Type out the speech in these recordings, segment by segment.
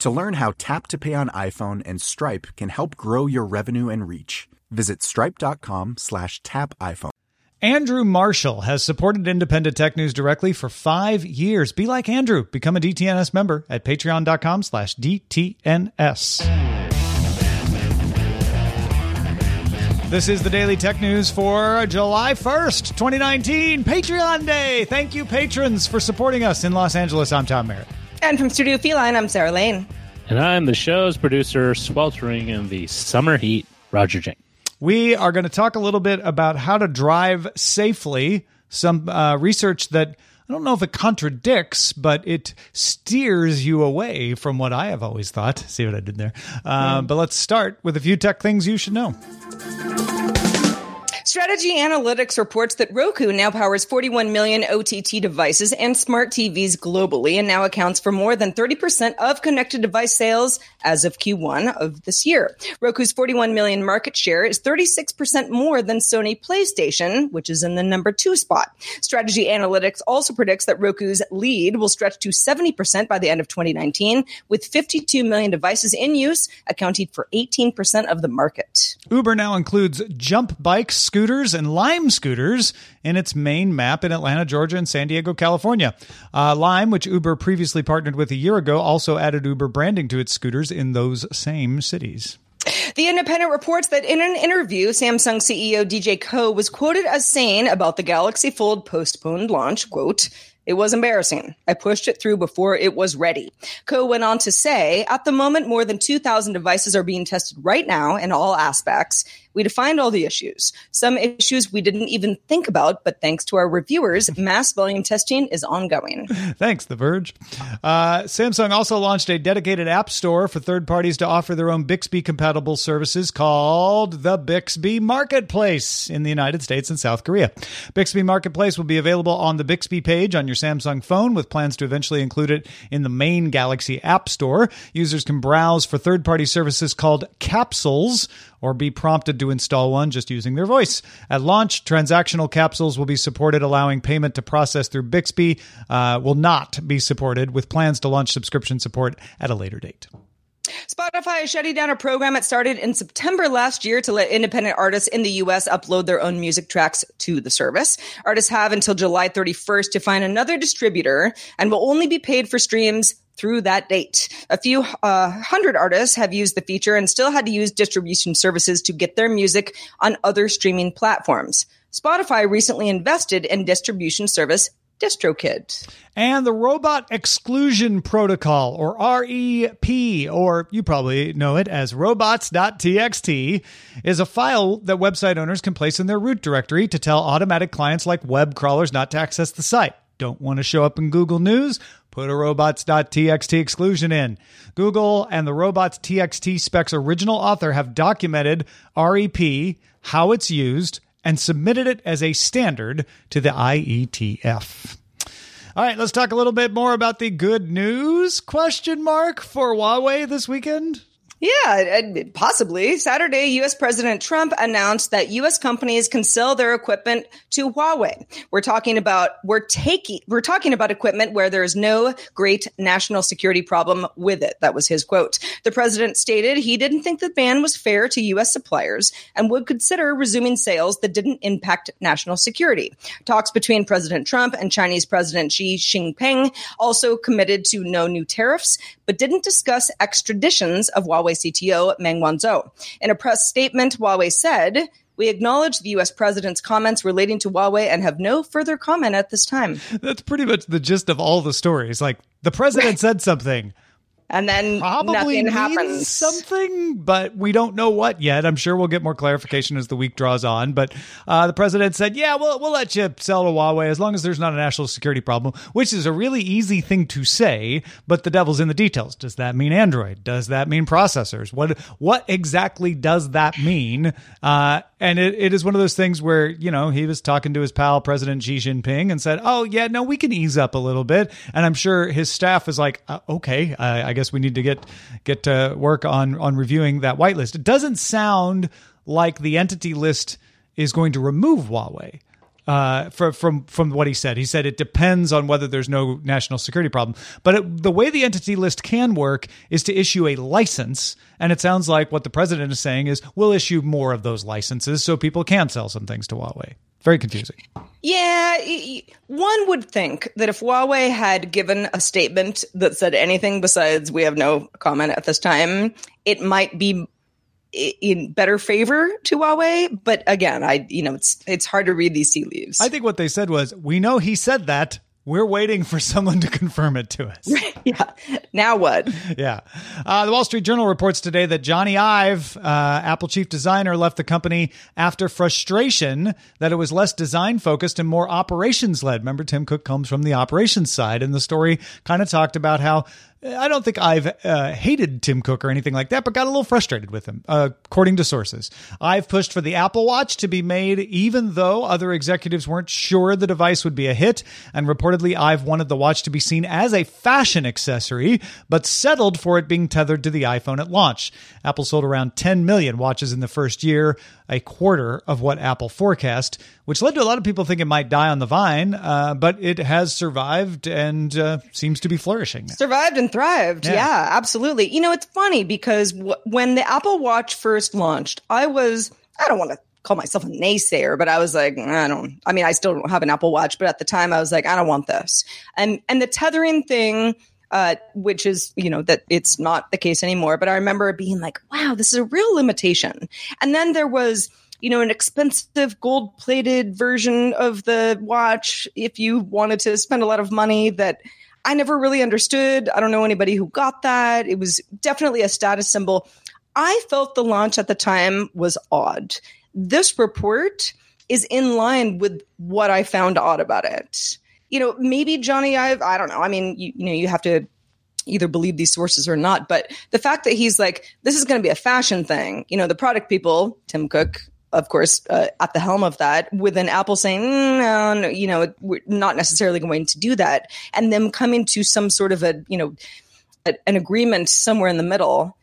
To learn how Tap to Pay on iPhone and Stripe can help grow your revenue and reach, visit stripe.com slash tap iPhone. Andrew Marshall has supported Independent Tech News directly for five years. Be like Andrew. Become a DTNS member at patreon.com slash DTNS. This is the Daily Tech News for July 1st, 2019, Patreon Day. Thank you, patrons, for supporting us in Los Angeles. I'm Tom Merritt. And from Studio Feline, I'm Sarah Lane. And I'm the show's producer, sweltering in the summer heat, Roger Chang. We are going to talk a little bit about how to drive safely. Some uh, research that I don't know if it contradicts, but it steers you away from what I have always thought. See what I did there? Uh, But let's start with a few tech things you should know. Strategy Analytics reports that Roku now powers 41 million OTT devices and smart TVs globally and now accounts for more than 30% of connected device sales as of Q1 of this year. Roku's 41 million market share is 36% more than Sony PlayStation, which is in the number two spot. Strategy Analytics also predicts that Roku's lead will stretch to 70% by the end of 2019, with 52 million devices in use, accounting for 18% of the market. Uber now includes jump bikes, scooters, and Lime scooters in its main map in Atlanta, Georgia, and San Diego, California. Uh, Lime, which Uber previously partnered with a year ago, also added Uber branding to its scooters in those same cities. The Independent reports that in an interview, Samsung CEO DJ Ko was quoted as saying about the Galaxy Fold postponed launch, quote, it was embarrassing. I pushed it through before it was ready. Ko went on to say, at the moment, more than 2,000 devices are being tested right now in all aspects. We defined all the issues. Some issues we didn't even think about, but thanks to our reviewers, mass volume testing is ongoing. Thanks, The Verge. Uh, Samsung also launched a dedicated app store for third parties to offer their own Bixby compatible services called the Bixby Marketplace in the United States and South Korea. Bixby Marketplace will be available on the Bixby page on your Samsung phone with plans to eventually include it in the main Galaxy App Store. Users can browse for third party services called capsules or be prompted to install one just using their voice. At launch, transactional capsules will be supported, allowing payment to process through Bixby uh, will not be supported, with plans to launch subscription support at a later date. Spotify is shutting down a program it started in September last year to let independent artists in the US upload their own music tracks to the service. Artists have until July 31st to find another distributor and will only be paid for streams through that date. A few uh, hundred artists have used the feature and still had to use distribution services to get their music on other streaming platforms. Spotify recently invested in distribution service DistroKid. And the Robot Exclusion Protocol, or REP, or you probably know it as robots.txt, is a file that website owners can place in their root directory to tell automatic clients like web crawlers not to access the site. Don't want to show up in Google News? Put a robots.txt exclusion in. Google and the robots.txt specs original author have documented REP, how it's used, and submitted it as a standard to the IETF. All right, let's talk a little bit more about the good news question mark for Huawei this weekend. Yeah, possibly. Saturday, US President Trump announced that US companies can sell their equipment to Huawei. We're talking about we're taking we're talking about equipment where there is no great national security problem with it. That was his quote. The president stated he didn't think the ban was fair to US suppliers and would consider resuming sales that didn't impact national security. Talks between President Trump and Chinese President Xi Jinping also committed to no new tariffs, but didn't discuss extraditions of Huawei CTO Meng Wanzhou. In a press statement, Huawei said, we acknowledge the U.S. president's comments relating to Huawei and have no further comment at this time. That's pretty much the gist of all the stories. Like the president said something and then probably nothing happens. something, but we don't know what yet. I'm sure we'll get more clarification as the week draws on. But uh, the president said, "Yeah, we'll we'll let you sell to Huawei as long as there's not a national security problem," which is a really easy thing to say. But the devil's in the details. Does that mean Android? Does that mean processors? What what exactly does that mean? Uh, and it, it is one of those things where you know he was talking to his pal President Xi Jinping and said, "Oh yeah, no, we can ease up a little bit." And I'm sure his staff is like, uh, "Okay, I guess we need to get get to work on on reviewing that whitelist. It doesn't sound like the entity list is going to remove Huawei. Uh, from from from what he said, he said it depends on whether there's no national security problem. But it, the way the entity list can work is to issue a license, and it sounds like what the president is saying is we'll issue more of those licenses so people can sell some things to Huawei. Very confusing. Yeah, one would think that if Huawei had given a statement that said anything besides "we have no comment at this time," it might be in better favor to Huawei. But again, I you know it's it's hard to read these tea leaves. I think what they said was, "We know he said that. We're waiting for someone to confirm it to us. yeah. Now what? yeah. Uh, the Wall Street Journal reports today that Jony Ive, uh, Apple chief designer, left the company after frustration that it was less design focused and more operations led. Remember, Tim Cook comes from the operations side, and the story kind of talked about how I don't think Ive uh, hated Tim Cook or anything like that, but got a little frustrated with him, uh, according to sources. Ive pushed for the Apple Watch to be made, even though other executives weren't sure the device would be a hit. And reportedly, Ive wanted the watch to be seen as a fashion accessory, but settled for it being tethered to the iPhone at launch. Apple sold around 10 million watches in the first year, a quarter of what Apple forecast, which led to a lot of people thinking it might die on the vine, uh, but it has survived and uh, seems to be flourishing. Survived and thrived. Yeah, yeah absolutely. You know, it's funny because w- when the Apple Watch first launched, I was, I don't want to call myself a naysayer, but I was like, I don't, I mean, I still don't have an Apple Watch, but at the time I was like, I don't want this. And, and the tethering thing, uh, which is, you know, that it's not the case anymore. But I remember being like, wow, this is a real limitation. And then there was, you know, an expensive gold plated version of the watch if you wanted to spend a lot of money that I never really understood. I don't know anybody who got that. It was definitely a status symbol. I felt the launch at the time was odd. This report is in line with what I found odd about it you know, maybe Jony Ive, I don't know. I mean, you, you know, you have to either believe these sources or not. But the fact that he's like, this is going to be a fashion thing, you know, the product people, Tim Cook, of course, uh, at the helm of that, with an Apple saying, mm, no, no, you know, we're not necessarily going to do that, and them coming to some sort of a, you know, a, an agreement somewhere in the middle.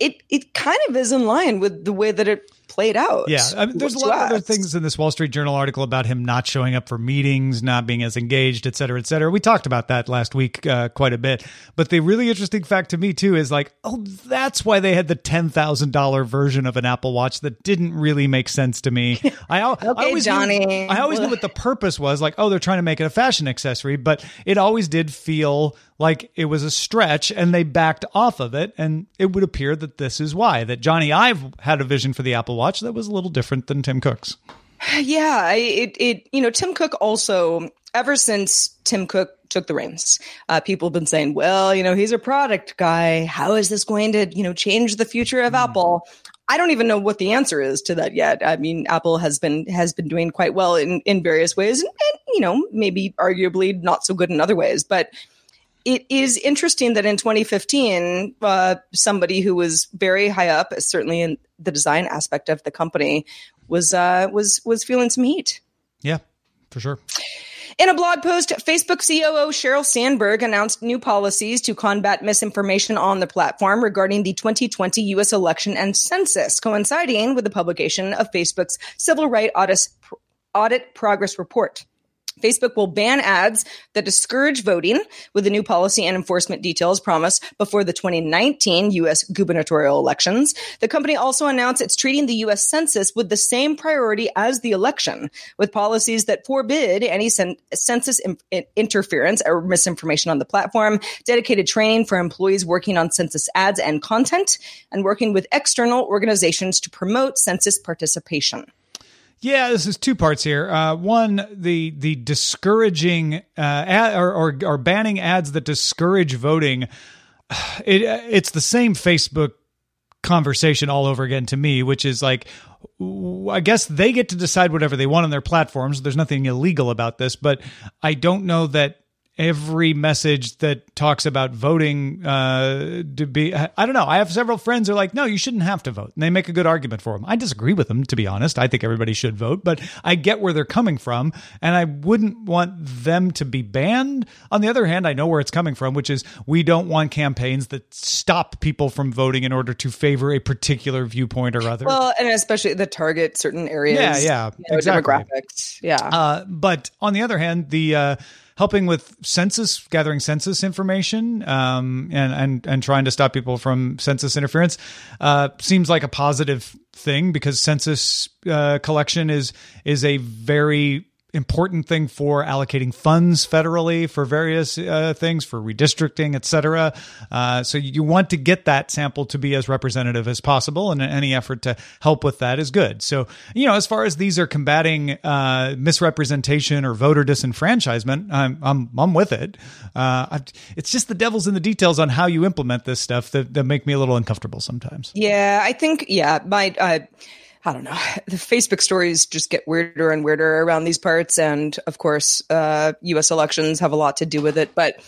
It it kind of is in line with the way that it played out. Yeah, I mean, there's a lot of other things in this Wall Street Journal article about him not showing up for meetings, not being as engaged, et cetera, et cetera. We talked about that last week uh, quite a bit. But the really interesting fact to me too is like, oh, that's why they had the ten thousand dollar version of an Apple Watch that didn't really make sense to me. I, okay, I always Johnny. Knew, I always knew what the purpose was. Like, oh, they're trying to make it a fashion accessory, but it always did feel like it was a stretch and they backed off of it. And it would appear that this is why that Jony Ive had a vision for the Apple Watch that was a little different than Tim Cook's. Yeah, it it you know Tim Cook also ever since Tim Cook took the reins, uh, people have been saying, well, you know, he's a product guy. How is this going to you know change the future of mm. Apple? I don't even know what the answer is to that yet. I mean, Apple has been has been doing quite well in in various ways, and, and you know, maybe arguably not so good in other ways, but it is interesting that in 2015, uh, somebody who was very high up, certainly in the design aspect of the company, was uh, was was feeling some heat. Yeah, for sure. In a blog post, Facebook COO Sheryl Sandberg announced new policies to combat misinformation on the platform regarding the 2020 U.S. election and census, coinciding with the publication of Facebook's Civil Rights Audit, Audit Progress Report. Facebook will ban ads that discourage voting with the new policy and enforcement details promised before the 2019 U.S. gubernatorial elections. The company also announced it's treating the U.S. Census with the same priority as the election, with policies that forbid any cen- census in- interference or misinformation on the platform, dedicated training for employees working on census ads and content, and working with external organizations to promote census participation. Yeah, this is two parts here. Uh, one, the the discouraging uh, ad, or, or or banning ads that discourage voting. It it's the same Facebook conversation all over again to me, which is like, I guess they get to decide whatever they want on their platforms. There's nothing illegal about this, but I don't know that every message that talks about voting uh, to be i don't know i have several friends who are like no you shouldn't have to vote and they make a good argument for them i disagree with them to be honest i think everybody should vote but i get where they're coming from and i wouldn't want them to be banned on the other hand i know where it's coming from which is we don't want campaigns that stop people from voting in order to favor a particular viewpoint or other Well, and especially the target certain areas. Yeah, yeah, you know, exactly. Demographics. Yeah. Uh, but on the other hand, the uh, helping with census, gathering census information, um, and and and trying to stop people from census interference uh, seems like a positive thing because census uh, collection is is a very important thing for allocating funds federally for various uh, things for redistricting et cetera. Uh, so you want to get that sample to be as representative as possible and any effort to help with that is good. So you know as far as these are combating uh, misrepresentation or voter disenfranchisement i'm, I'm, I'm with it. Uh, it's just the devil's in the details on how you implement this stuff that, that make me a little uncomfortable sometimes. Yeah, I think yeah, my uh, I don't know. The Facebook stories just get weirder and weirder around these parts, and of course, uh, U.S. elections have a lot to do with it. But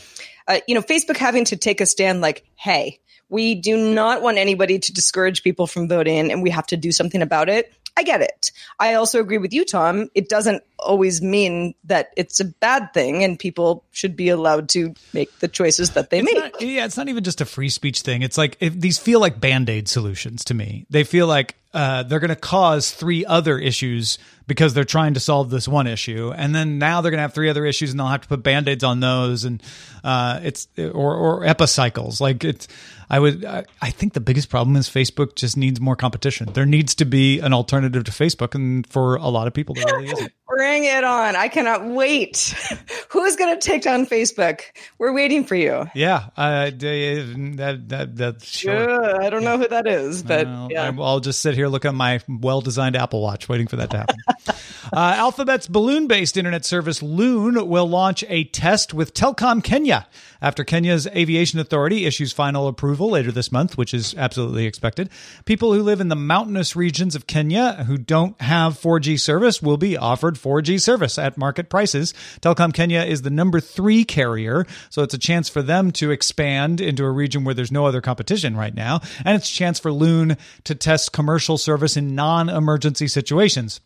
uh, you know, Facebook having to take a stand, like, hey, we do not want anybody to discourage people from voting, and we have to do something about it. I get it. I also agree with you, Tom. It doesn't always mean that it's a bad thing, and people should be allowed to make the choices that they It's make. not- yeah, it's not even just a free speech thing. It's like if these feel like band aid solutions to me. They feel like uh, they're going to cause three other issues because they're trying to solve this one issue, and then now they're going to have three other issues, and they'll have to put band aids on those, and uh, it's or or epicycles. Like it's, I would, I, I think the biggest problem is Facebook just needs more competition. There needs to be an alternative to Facebook, and for a lot of people, there really isn't. Bring it on. I cannot wait. Who's going to take down Facebook? We're waiting for you. Yeah, uh, that that that sure. Uh, I don't know who that is, but Well, yeah. I'll just sit here, look at my well-designed Apple Watch, waiting for that to happen. uh, Alphabet's balloon-based internet service Loon will launch a test with Telkom Kenya after Kenya's aviation authority issues final approval later this month, which is absolutely expected. People who live in the mountainous regions of Kenya who don't have 4G service will be offered 4G service at market prices. Telkom Kenya is the number three carrier, so it's a chance for them to expand into a region where there's no other competition right now, and it's a chance for Loon to test commercial service in non-emergency situations.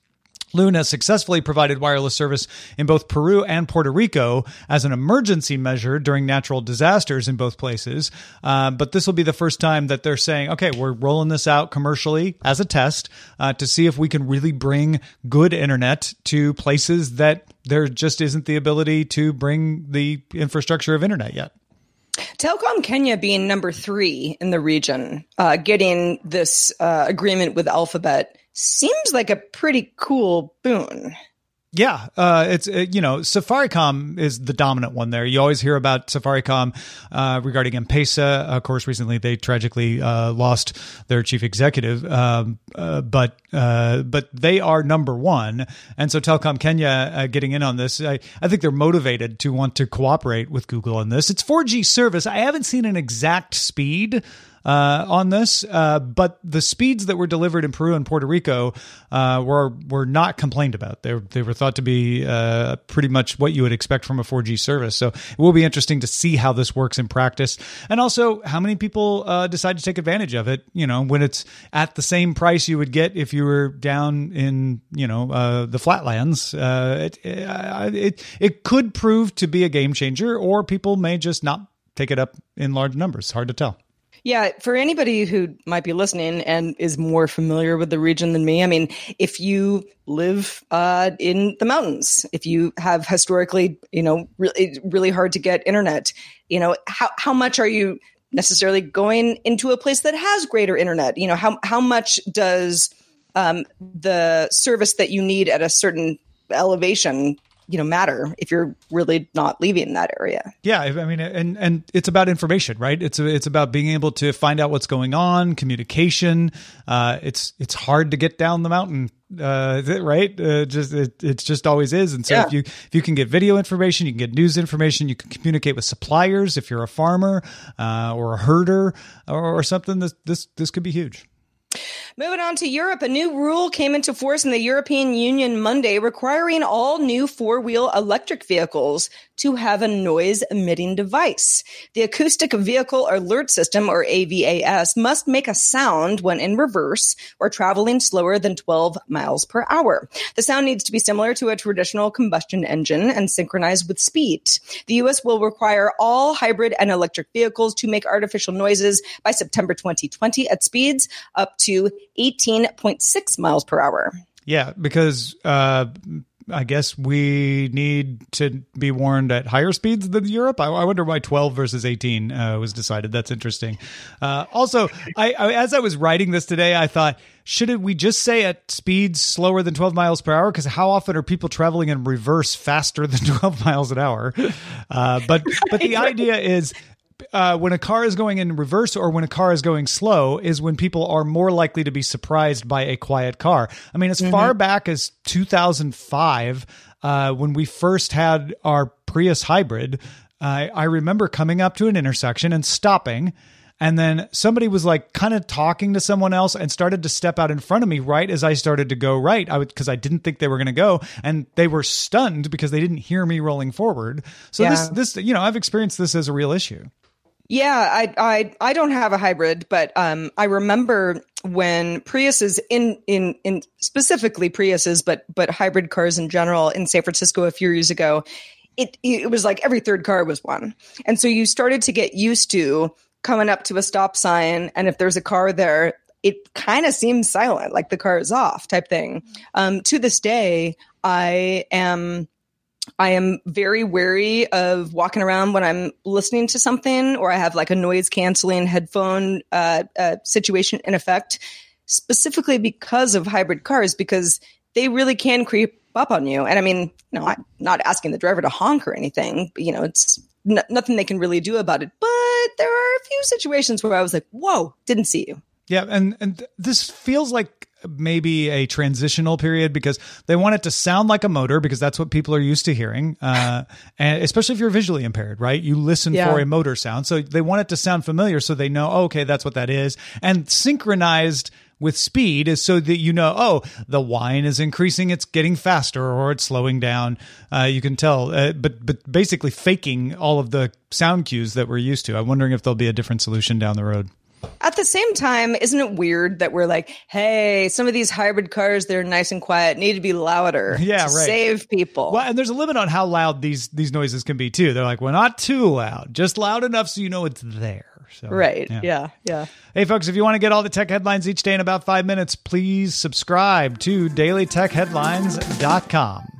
Has successfully provided wireless service in both Peru and Puerto Rico as an emergency measure during natural disasters in both places. Uh, but this will be the first time that they're saying, okay, we're rolling this out commercially as a test uh, to see if we can really bring good internet to places that there just isn't the ability to bring the infrastructure of internet yet. Telkom Kenya being number three in the region, uh, getting this uh, agreement with Alphabet seems like a pretty cool boon. Yeah, uh, it's uh, you know Safaricom is the dominant one there. You always hear about Safaricom uh, regarding M-Pesa. Of course, recently they tragically uh, lost their chief executive, um, uh, but uh, but they are number one, and so Telkom Kenya uh, getting in on this, I, I think they're motivated to want to cooperate with Google on this. It's 4G service. I haven't seen an exact speed uh, on this, uh, but the speeds that were delivered in Peru and Puerto Rico uh, were were not complained about. They they were thought to be uh, pretty much what you would expect from a 4G service. So it will be interesting to see how this works in practice, and also how many people uh, decide to take advantage of it. You know, when it's at the same price you would get if you were down in you know uh, the flatlands. it, it it could prove to be a game changer, or people may just not take it up in large numbers. Hard to tell. Yeah, for anybody who might be listening and is more familiar with the region than me, I mean, if you live uh, in the mountains, if you have historically, you know, really really hard to get internet, you know, how how much are you necessarily going into a place that has greater internet? You know, how how much does um, the service that you need at a certain elevation you know matter if you're really not leaving that area. Yeah, I mean, and and it's about information, right? It's it's about being able to find out what's going on, communication. Uh, it's it's hard to get down the mountain, uh, right? Uh, just it, it just always is. And so Yeah. if you if you can get video information, you can get news information, you can communicate with suppliers if you're a farmer uh, or a herder or, or something. This this this could be huge. Moving on to Europe, a new rule came into force in the European Union Monday requiring all new four wheel electric vehicles to have a noise emitting device. The Acoustic Vehicle Alert System, or AVAS, must make a sound when in reverse or traveling slower than 12 miles per hour. The sound needs to be similar to a traditional combustion engine and synchronized with speed. The U.S. will require all hybrid and electric vehicles to make artificial noises by September 2020 at speeds up to 18.6 miles per hour. Yeah, because uh, I guess we need to be warned at higher speeds than Europe. I, I wonder why 12 versus 18 uh, was decided. That's interesting. Uh, also, I, I, as I was writing this today, I thought, should we just say at speeds slower than 12 miles per hour? Because how often are people traveling in reverse faster than 12 miles an hour? Uh, but but the idea is uh, when a car is going in reverse or when a car is going slow is when people are more likely to be surprised by a quiet car. I mean, as far back as 2005, uh, when we first had our Prius hybrid, I I remember coming up to an intersection and stopping. And then somebody was like kind of talking to someone else and started to step out in front of me right as I started to go right. I would because I didn't think they were going to go, and they were stunned because they didn't hear me rolling forward. So this this you know I've experienced this as a real issue. Yeah, I I I don't have a hybrid, but um, I remember when Priuses in in in specifically Priuses, but but hybrid cars in general in San Francisco a few years ago, it it was like every third car was one, and so you started to get used to coming up to a stop sign, and if there's a car there, it kind of seems silent, like the car is off, type thing. Um, to this day, I am. I am very wary of walking around when I'm listening to something or I have like a noise canceling headphone uh, uh, situation in effect, specifically because of hybrid cars, because they really can creep up on you. And I mean, no, I'm not asking the driver to honk or anything, but you know, it's n- nothing they can really do about it. But there are a few situations where I was like, whoa, didn't see you. Yeah, and and this feels like maybe a transitional period because they want it to sound like a motor because that's what people are used to hearing, uh, and especially if you're visually impaired, right? You listen Yeah. for a motor sound, so they want it to sound familiar, so they know, oh, okay, that's what that is, and synchronized with speed is so that you know, oh, the whine is increasing, it's getting faster, or it's slowing down. Uh, you can tell, uh, but but basically faking all of the sound cues that we're used to. I'm wondering if there'll be a different solution down the road. At the same time, isn't it weird that we're like, hey, some of these hybrid cars, they're nice and quiet, need to be louder Yeah, to right. save people. Well, and there's a limit on how loud these these noises can be too. They're like, well, not too loud, just loud enough so you know it's there. So, Right. Yeah. Yeah. Hey, folks, if you want to get all the tech headlines each day in about five minutes, please subscribe to dailytechheadlines.com.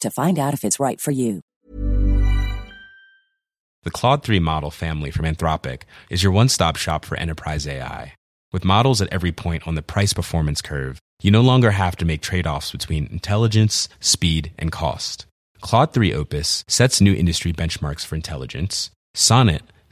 to find out if it's right for you. The Claude 3 model family from Anthropic is your one stop shop for enterprise AI. With models at every point on the price performance curve, you no longer have to make trade offs between intelligence, speed, and cost. Claude 3 Opus sets new industry benchmarks for intelligence. Sonnet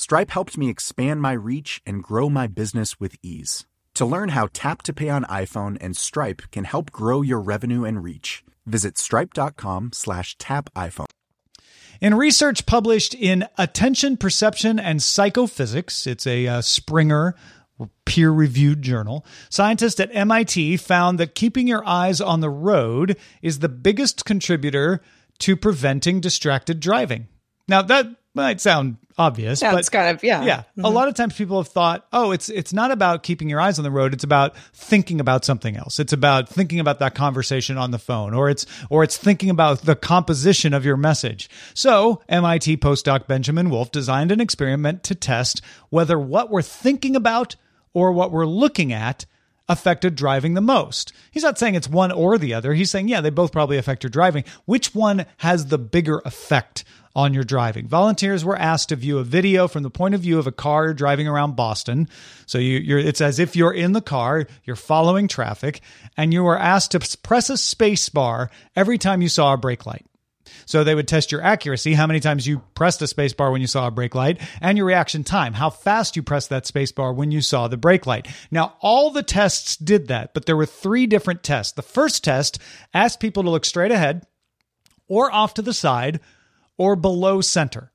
Stripe helped me expand my reach and grow my business with ease. To learn how Tap to Pay on iPhone and Stripe can help grow your revenue and reach, visit stripe.com slash tap iPhone. In research published in Attention, Perception, and Psychophysics, it's a uh, Springer peer reviewed journal, scientists at MIT found that keeping your eyes on the road is the biggest contributor to preventing distracted driving. Now, that might sound obvious, Yeah, but it's kind of- yeah. yeah. A mm-hmm. lot of times people have thought, oh, it's it's not about keeping your eyes on the road. It's about thinking about something else. It's about thinking about that conversation on the phone, or it's or it's thinking about the composition of your message. So MIT postdoc Benjamin Wolfe designed an experiment to test whether what we're thinking about or what we're looking at affected driving the most. He's not saying it's one or the other. He's saying, yeah, they both probably affect your driving. Which one has the bigger effect on your driving? Volunteers were asked to view a video from the point of view of a car driving around Boston. So you, you're, it's as if you're in the car, you're following traffic, and you were asked to press a space bar every time you saw a brake light. So they would test your accuracy, how many times you pressed a space bar when you saw a brake light, and your reaction time, how fast you pressed that space bar when you saw the brake light. Now, all the tests did that, but there were three different tests. The first test asked people to look straight ahead or off to the side or below center.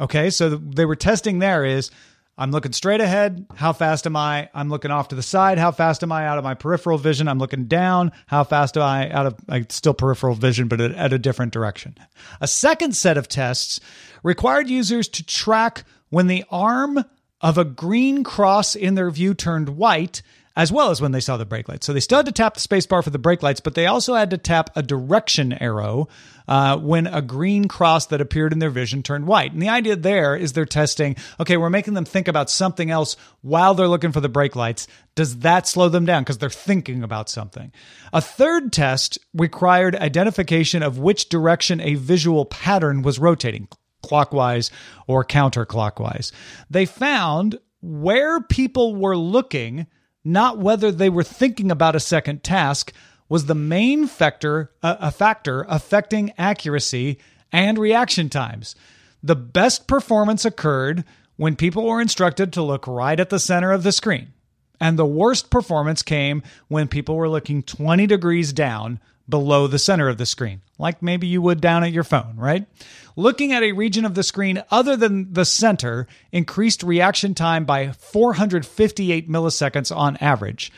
Okay, so they were testing there is I'm looking straight ahead. How fast am I? I'm looking off to the side. How fast am I out of my peripheral vision? I'm looking down. How fast am I out of like, still peripheral vision, but at a different direction? A second set of tests required users to track when the arm of a green cross in their view turned white as well as when they saw the brake lights. So they still had to tap the space bar for the brake lights, but they also had to tap a direction arrow uh, when a green cross that appeared in their vision turned white. And the idea there is they're testing, okay, we're making them think about something else while they're looking for the brake lights. Does that slow them down? Because they're thinking about something. A third test required identification of which direction a visual pattern was rotating clockwise or counterclockwise. They found where people were looking not whether they were thinking about a second task, was the main factor, uh, a factor affecting accuracy and reaction times. The best performance occurred when people were instructed to look right at the center of the screen. And the worst performance came when people were looking 20 degrees down below the center of the screen, like maybe you would down at your phone, right? Looking at a region of the screen other than the center increased reaction time by 458 milliseconds on average.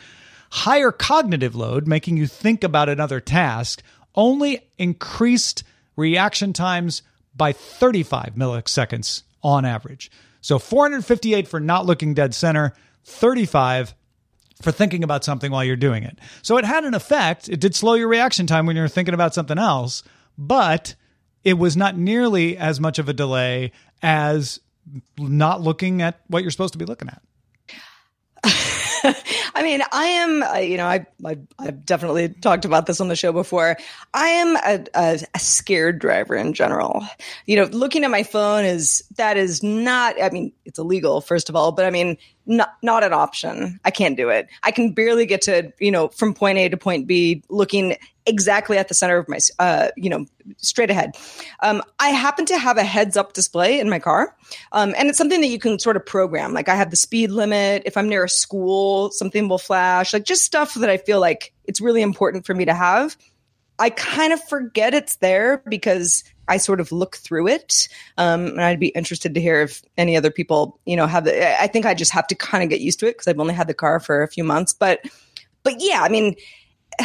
Higher cognitive load, making you think about another task, only increased reaction times by 35 milliseconds on average. So 458 for not looking dead center, 35 for thinking about something while you're doing it. So it had an effect. It did slow your reaction time when you're thinking about something else, but it was not nearly as much of a delay as not looking at what you're supposed to be looking at? I mean, I am, uh, you know, I, I, I've definitely talked about this on the show before. I am a, a, a, scared driver in general. You know, looking at my phone is, that is not, I mean, it's illegal, first of all, but I mean, not, not an option. I can't do it. I can barely get to, you know, from point A to point B looking exactly at the center of my, uh, you know, straight ahead. Um, I happen to have a heads up display in my car. Um, and it's something that you can sort of program. Like I have the speed limit. If I'm near a school, something flash, like just stuff that I feel like it's really important for me to have. I kind of forget it's there because I sort of look through it. Um, and I'd be interested to hear if any other people, you know, have the, I think I just have to kind of get used to it because I've only had the car for a few months. But, but yeah, I mean,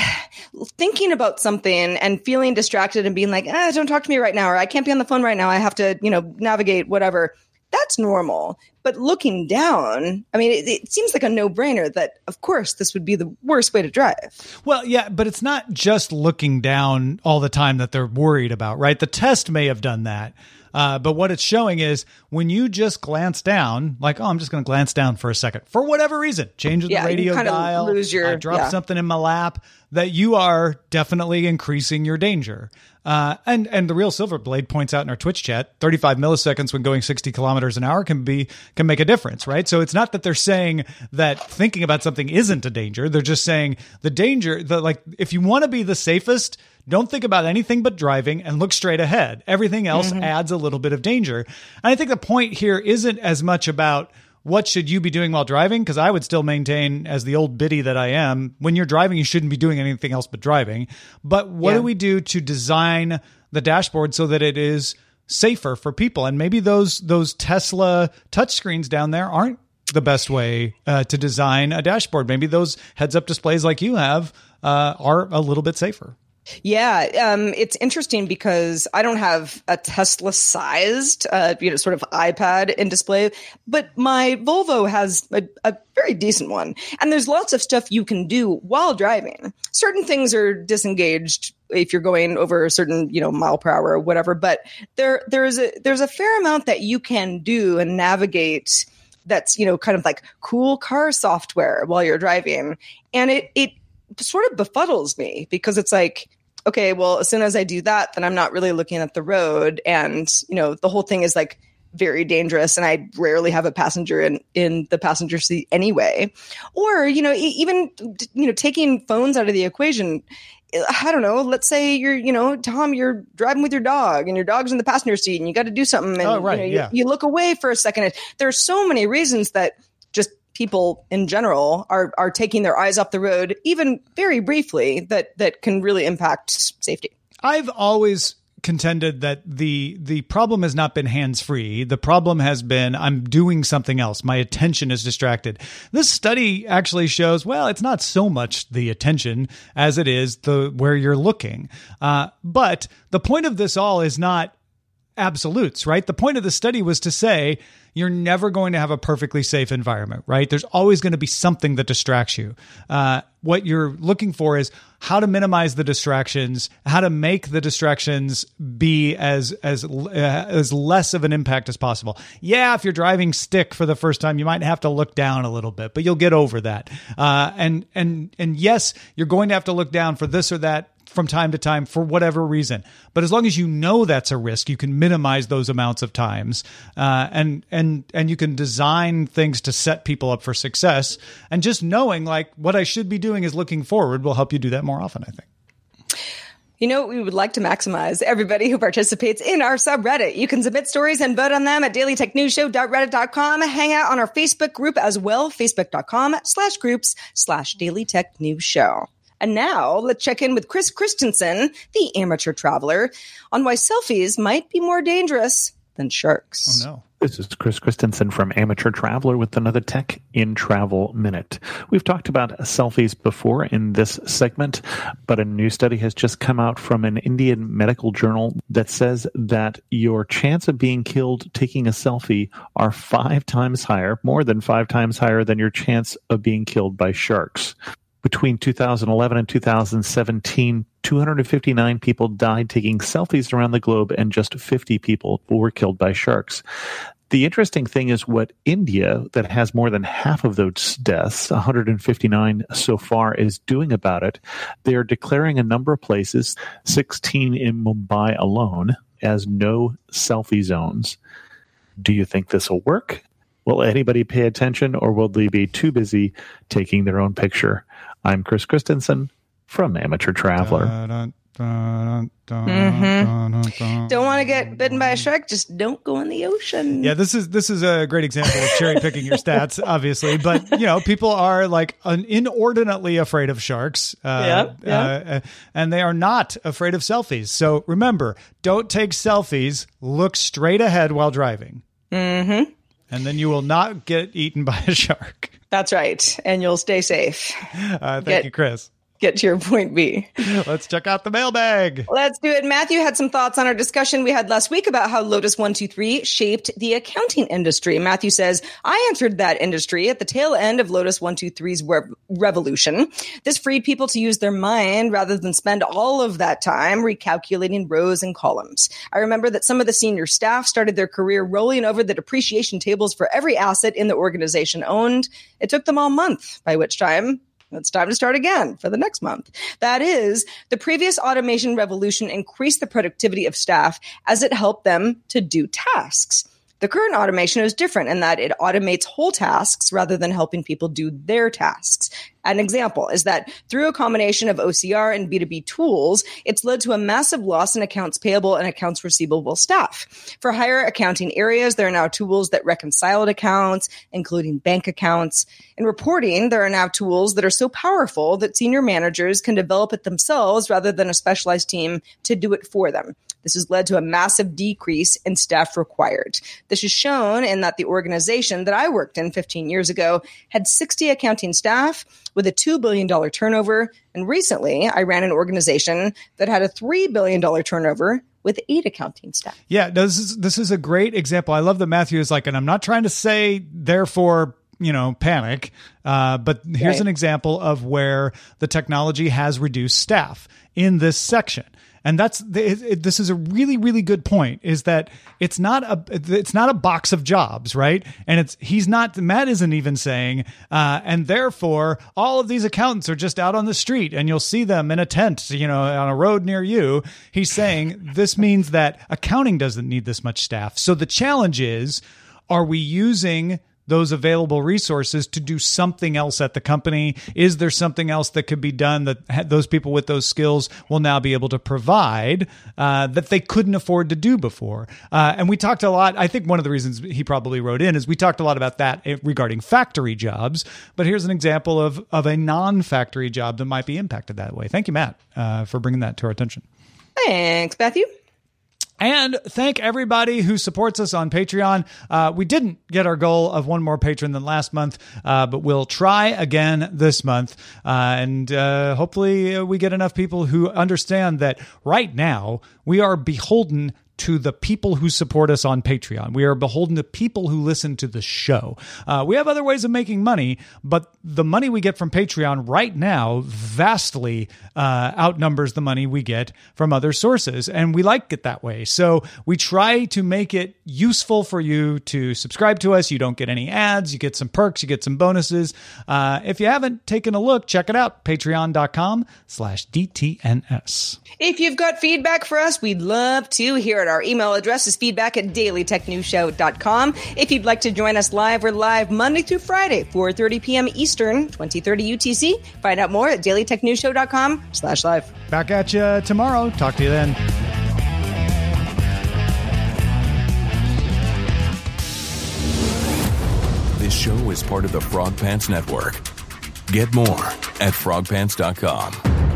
thinking about something and feeling distracted and being like, ah, don't talk to me right now, or I can't be on the phone right now. I have to, you know, navigate whatever. That's normal. But looking down, I mean, it, it seems like a no brainer that, of course, this would be the worst way to drive. Well, yeah, but it's not just looking down all the time that they're worried about, right? The test may have done that. Uh, but what it's showing is when you just glance down, like, oh, I'm just going to glance down for a second for whatever reason, changing yeah, the radio dial, lose your, I drop yeah. something in my lap, that you are definitely increasing your danger. Uh, and and the real silver blade points out in our Twitch chat, 35 milliseconds when going 60 kilometers an hour can be can make a difference, right? So it's not that they're saying that thinking about something isn't a danger. They're just saying the danger, the like, if you want to be the safest, don't think about anything but driving and look straight ahead. Everything else mm-hmm. adds a little bit of danger. And I think the point here isn't as much about what should you be doing while driving? Because I would still maintain, as the old biddy that I am, when you're driving, you shouldn't be doing anything else but driving. But what yeah. do we do to design the dashboard so that it is safer for people? And maybe those those Tesla touchscreens down there aren't the best way uh, to design a dashboard. Maybe those heads up displays like you have uh, are a little bit safer. Yeah, um, it's interesting because I don't have a Tesla sized, uh, you know, sort of iPad in display, but my Volvo has a, a, very decent one. And there's lots of stuff you can do while driving. Certain things are disengaged if you're going over a certain, you know, mile per hour or whatever, but there, there's a, there's a fair amount that you can do and navigate that's, you know, kind of like cool car software while you're driving. And it, it, sort of befuddles me because it's like okay, well, as soon as I do that, then I'm not really looking at the road. And, you know, the whole thing is like very dangerous. And I rarely have a passenger in, in the passenger seat anyway. Or, you know, even, you know, taking phones out of the equation. Eh, I don't know. Let's say you're, you know, Tom, you're driving with your dog and your dog's in the passenger seat and you got to do something. And, oh, right. You, know, yeah. you, you look away for a second. There's so many reasons that just people in general are are taking their eyes off the road, even very briefly, that that can really impact safety. I've always contended that the the problem has not been hands free. The problem has been I'm doing something else. My attention is distracted. This study actually shows well, it's not so much the attention as it is the where you're looking. Uh, but the point of this all is not absolutes, right? The point of the study was to say you're never going to have a perfectly safe environment, right? There's always going to be something that distracts you. Uh, what you're looking for is how to minimize the distractions, how to make the distractions be as as uh, as less of an impact as possible. Yeah, if you're driving stick for the first time, you might have to look down a little bit, but you'll get over that. Uh, and and and yes, you're going to have to look down for this or that from time to time for whatever reason. But as long as you know that's a risk, you can minimize those amounts of times, uh, and and and you can design things to set people up for success. And just knowing like what I should be doing is looking forward will help you do that more often. I think. You know what we would like to maximize? Everybody who participates in our subreddit. You can submit stories and vote on them at dailytechnewsshow.reddit.com. Hang out on our Facebook group as well, facebook.com slash groups slash dailytechnewsshow. And now let's check in with Chris Christensen, the amateur traveler, on why selfies might be more dangerous than sharks. Oh, no. This is Chris Christensen from Amateur Traveler with another Tech in Travel Minute. We've talked about selfies before in this segment, but a new study has just come out from an Indian medical journal that says that your chance of being killed taking a selfie are five times higher, more than five times higher than your chance of being killed by sharks between 2011 and 2017, 259 people died taking selfies around the globe, and just 50 people were killed by sharks. The interesting thing is what India, that has more than half of those deaths, 159 so far, is doing about it. They are declaring a number of places, 16 in Mumbai alone, as no selfie zones. Do you think this will work? Will anybody pay attention or will they be too busy taking their own picture? I'm Chris Christensen from Amateur Traveler. Dun, dun, dun, Mm-hmm. Don't want to get bitten by a shark? Just don't go in the ocean. Yeah, this is this is a great example of cherry picking your stats, obviously. But you know, people are like un- inordinately afraid of sharks, uh, Yep, yep. uh, and they are not afraid of selfies. So remember, don't take selfies. Look straight ahead while driving, Mm-hmm. And then you will not get eaten by a shark. That's right. And you'll stay safe. Uh, thank Get- you, Chris. Get to your point B. Let's check out the mailbag. Let's do it. Matthew had some thoughts on our discussion we had last week about how Lotus 123 shaped the accounting industry. Matthew says, I entered that industry at the tail end of Lotus 123's rev- revolution. This freed people to use their mind rather than spend all of that time recalculating rows and columns. I remember that some of the senior staff started their career rolling over the depreciation tables for every asset in the organization owned. It took them all month, by which time it's time to start again for the next month. That is, the previous automation revolution increased the productivity of staff as it helped them to do tasks. The current automation is different in that it automates whole tasks rather than helping people do their tasks. An example is that through a combination of OCR and B2B tools, it's led to a massive loss in accounts payable and accounts receivable staff. For higher accounting areas, there are now tools that reconcile accounts, including bank accounts. In reporting, there are now tools that are so powerful that senior managers can develop it themselves rather than a specialized team to do it for them. This has led to a massive decrease in staff required. This is shown in that the organization that I worked in 15 years ago had 60 accounting staff with a $2 billion turnover. And recently, I ran an organization that had a $3 billion turnover with eight accounting staff. Yeah, this is this is a great example. I love that Matthew is like, and I'm not trying to say therefore you know panic, uh, but here's Right. an example of where the technology has reduced staff in this section. And that's it- this is a really really good point. Is that it's not a it's not a box of jobs, right? And it's he's not Matt isn't even saying, uh, and therefore all of these accountants are just out on the street, and you'll see them in a tent, you know, on a road near you. He's saying this means that accounting doesn't need this much staff. So the challenge is, are we using those available resources to do something else at the company? Is there something else that could be done that those people with those skills will now be able to provide uh, that they couldn't afford to do before? Uh, and we talked a lot. I think one of the reasons he probably wrote in is we talked a lot about that eh, regarding factory jobs. But here's an example of of a non-factory job that might be impacted that way. Thank you, Matt, uh, for bringing that to our attention. Thanks, Matthew. And thank everybody who supports us on Patreon. Uh, we didn't get our goal of one more patron than last month, uh, but we'll try again this month. Uh, and uh, hopefully, we get enough people who understand that right now we are beholden to the people who support us on Patreon. We are beholden to people who listen to the show. Uh, we have other ways of making money, but the money we get from Patreon right now vastly uh, outnumbers the money we get from other sources. And we like it that way. So we try to make it useful for you to subscribe to us. You don't get any ads, you get some perks, you get some bonuses. Uh, if you haven't taken a look, check it out patreon.com slash DTNS. If you've got feedback for us, we'd love to hear it. Our email address is feedback at dailytechnewsshow.com. If you'd like to join us live, we're live Monday through Friday, 4.30 p.m. Eastern, 2030 UTC. Find out more at dailytechnewsshow.com slash live. Back at you tomorrow. Talk to you then. This show is part of the Frog Pants Network. Get more at frogpants.com.